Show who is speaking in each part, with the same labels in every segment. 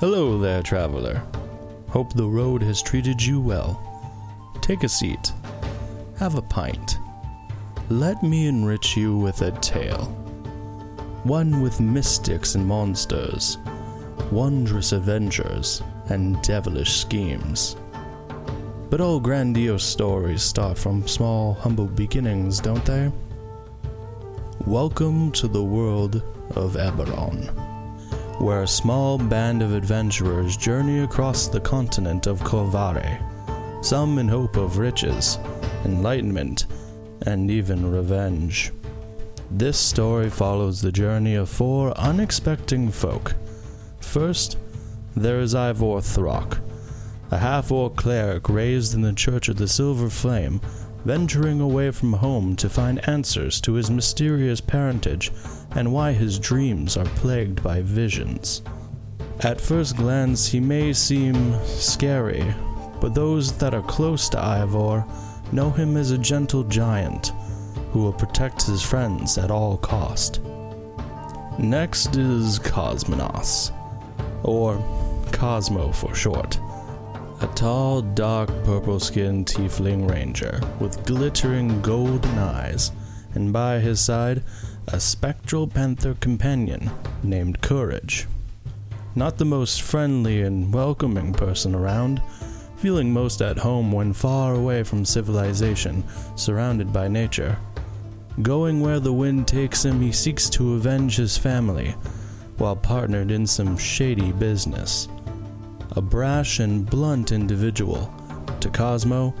Speaker 1: Hello there, traveler. Hope the road has treated you well. Take a seat. Have a pint. Let me enrich you with a tale. One with mystics and monsters, wondrous adventures, and devilish schemes. But all grandiose stories start from small, humble beginnings, don't they? Welcome to the world of Eberron, where a small band of adventurers journey across the continent of Khorvaire, some in hope of riches, enlightenment, and even revenge. This story follows the journey of four unexpected folk. First, there is Ivor Throck, a half orc cleric raised in the Church of the Silver Flame, venturing away from home to find answers to his mysterious parentage and why his dreams are plagued by visions. At first glance, he may seem scary, but those that are close to Ivor know him as a gentle giant who will protect his friends at all cost. Next is Cosmonos, or Cosmo for short. A tall, dark purple skinned tiefling ranger with glittering golden eyes, and by his side, a spectral panther companion named Courage. Not the most friendly and welcoming person around, feeling most at home when far away from civilization, surrounded by nature. Going where the wind takes him, he seeks to avenge his family, while partnered in some shady business. A brash and blunt individual, to Cosmo,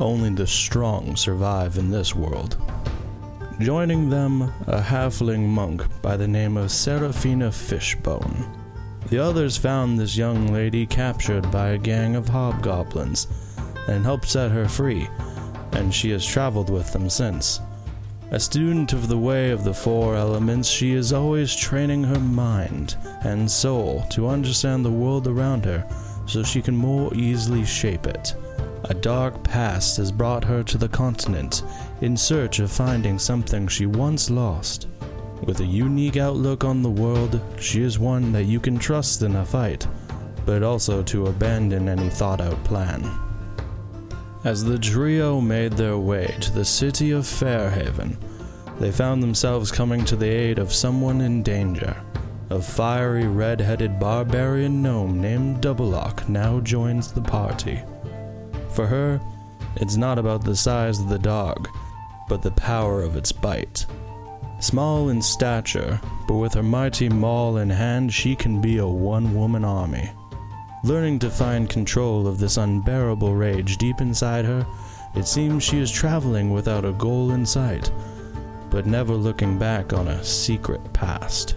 Speaker 1: only the strong survive in this world. Joining them, a halfling monk by the name of Seraphina Fishbone. The others found this young lady captured by a gang of hobgoblins and helped set her free, and she has traveled with them since. A student of the way of the four elements, she is always training her mind and soul to understand the world around her so she can more easily shape it. A dark past has brought her to the continent in search of finding something she once lost. With a unique outlook on the world, she is one that you can trust in a fight, but also to abandon any thought out plan. As the trio made their way to the city of Fairhaven, they found themselves coming to the aid of someone in danger. A fiery red headed barbarian gnome named Doublelock now joins the party. For her, it's not about the size of the dog, but the power of its bite. Small in stature, but with her mighty maul in hand, she can be a one woman army. Learning to find control of this unbearable rage deep inside her, it seems she is traveling without a goal in sight, but never looking back on a secret past.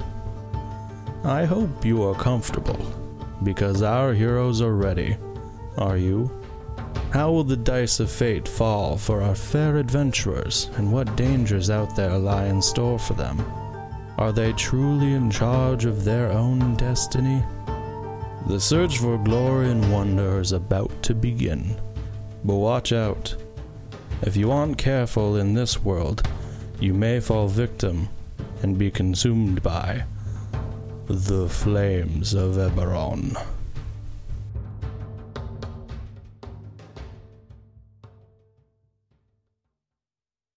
Speaker 1: I hope you are comfortable, because our heroes are ready. Are you? How will the dice of fate fall for our fair adventurers, and what dangers out there lie in store for them? Are they truly in charge of their own destiny? The search for glory and wonder is about to begin. But watch out. If you aren't careful in this world, you may fall victim and be consumed by the flames of Eberron.